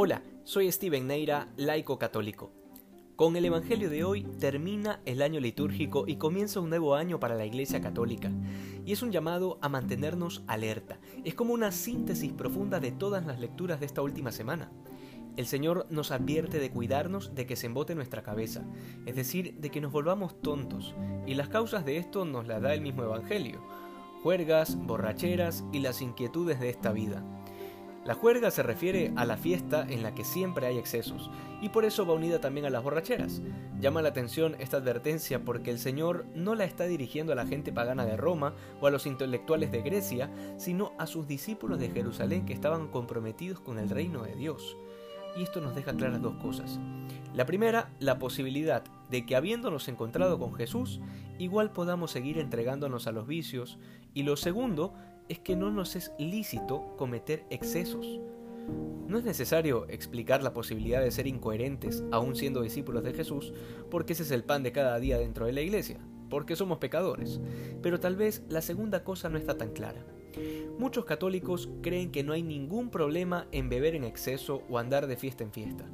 Hola, soy Steven Neira, laico católico. Con el Evangelio de hoy termina el año litúrgico y comienza un nuevo año para la Iglesia Católica. Y es un llamado a mantenernos alerta. Es como una síntesis profunda de todas las lecturas de esta última semana. El Señor nos advierte de cuidarnos de que se embote nuestra cabeza, es decir, de que nos volvamos tontos. Y las causas de esto nos las da el mismo Evangelio. Juergas, borracheras y las inquietudes de esta vida. La juerga se refiere a la fiesta en la que siempre hay excesos, y por eso va unida también a las borracheras. Llama la atención esta advertencia porque el Señor no la está dirigiendo a la gente pagana de Roma o a los intelectuales de Grecia, sino a sus discípulos de Jerusalén que estaban comprometidos con el reino de Dios. Y esto nos deja claras dos cosas. La primera, la posibilidad de que habiéndonos encontrado con Jesús, igual podamos seguir entregándonos a los vicios. Y lo segundo, es que no nos es lícito cometer excesos. No es necesario explicar la posibilidad de ser incoherentes aún siendo discípulos de Jesús, porque ese es el pan de cada día dentro de la iglesia, porque somos pecadores. Pero tal vez la segunda cosa no está tan clara. Muchos católicos creen que no hay ningún problema en beber en exceso o andar de fiesta en fiesta.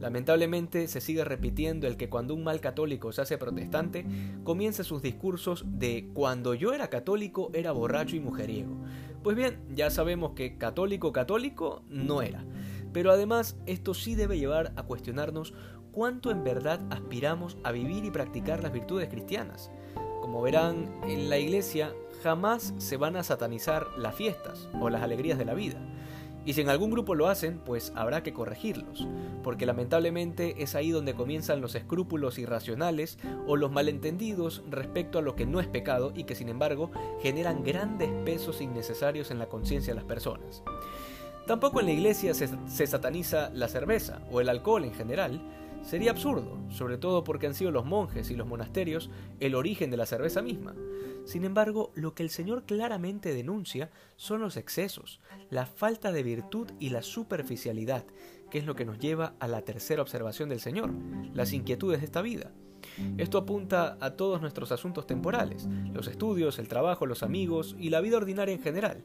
Lamentablemente se sigue repitiendo el que cuando un mal católico se hace protestante, comienza sus discursos de cuando yo era católico era borracho y mujeriego. Pues bien, ya sabemos que católico católico no era. Pero además esto sí debe llevar a cuestionarnos cuánto en verdad aspiramos a vivir y practicar las virtudes cristianas. Como verán, en la iglesia jamás se van a satanizar las fiestas o las alegrías de la vida. Y si en algún grupo lo hacen, pues habrá que corregirlos, porque lamentablemente es ahí donde comienzan los escrúpulos irracionales o los malentendidos respecto a lo que no es pecado y que sin embargo generan grandes pesos innecesarios en la conciencia de las personas. Tampoco en la iglesia se, se, sataniza la cerveza o el alcohol en general. Sería absurdo, sobre todo porque han sido los monjes y los monasterios el origen de la cerveza misma. Sin embargo, lo que el Señor claramente denuncia son los excesos, la falta de virtud y la superficialidad, que es lo que nos lleva a la tercera observación del Señor, las inquietudes de esta vida. Esto apunta a todos nuestros asuntos temporales, los estudios, el trabajo, los amigos y la vida ordinaria en general.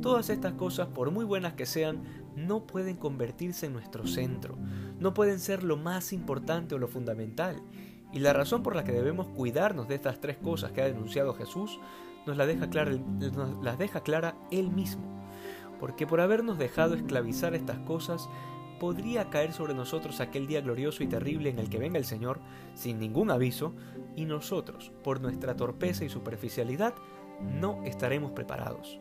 Todas estas cosas, por muy buenas que sean, no pueden convertirse en nuestro centro, no pueden ser lo más importante o lo fundamental, y la razón por la que debemos cuidarnos de estas tres cosas que ha denunciado Jesús nos, la deja clara, las deja clara Él mismo. Porque por habernos dejado esclavizar estas cosas, podría caer sobre nosotros aquel día glorioso y terrible en el que venga el Señor sin ningún aviso, y nosotros, por nuestra torpeza y superficialidad, no estaremos preparados.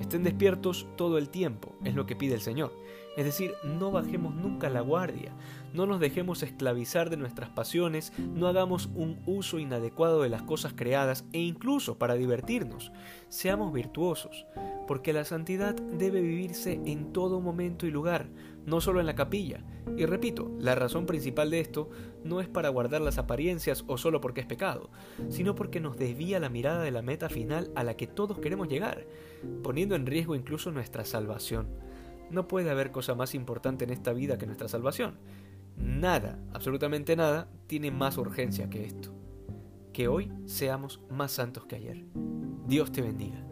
Estén despiertos todo el tiempo, es lo que pide el Señor. Es decir, no bajemos nunca la guardia, no nos dejemos esclavizar de nuestras pasiones, no hagamos un uso inadecuado de las cosas creadas e incluso para divertirnos. Seamos virtuosos, porque la santidad debe vivirse en todo momento y lugar, no solo en la capilla. Y repito, la razón principal de esto no es para guardar las apariencias o solo porque es pecado, sino porque nos desvía la mirada de la meta final a la que todos queremos llegar, poniendo en riesgo incluso nuestra salvación. No puede haber cosa más importante en esta vida que nuestra salvación. Nada, absolutamente nada, tiene más urgencia que esto. Que hoy seamos más santos que ayer. Dios te bendiga.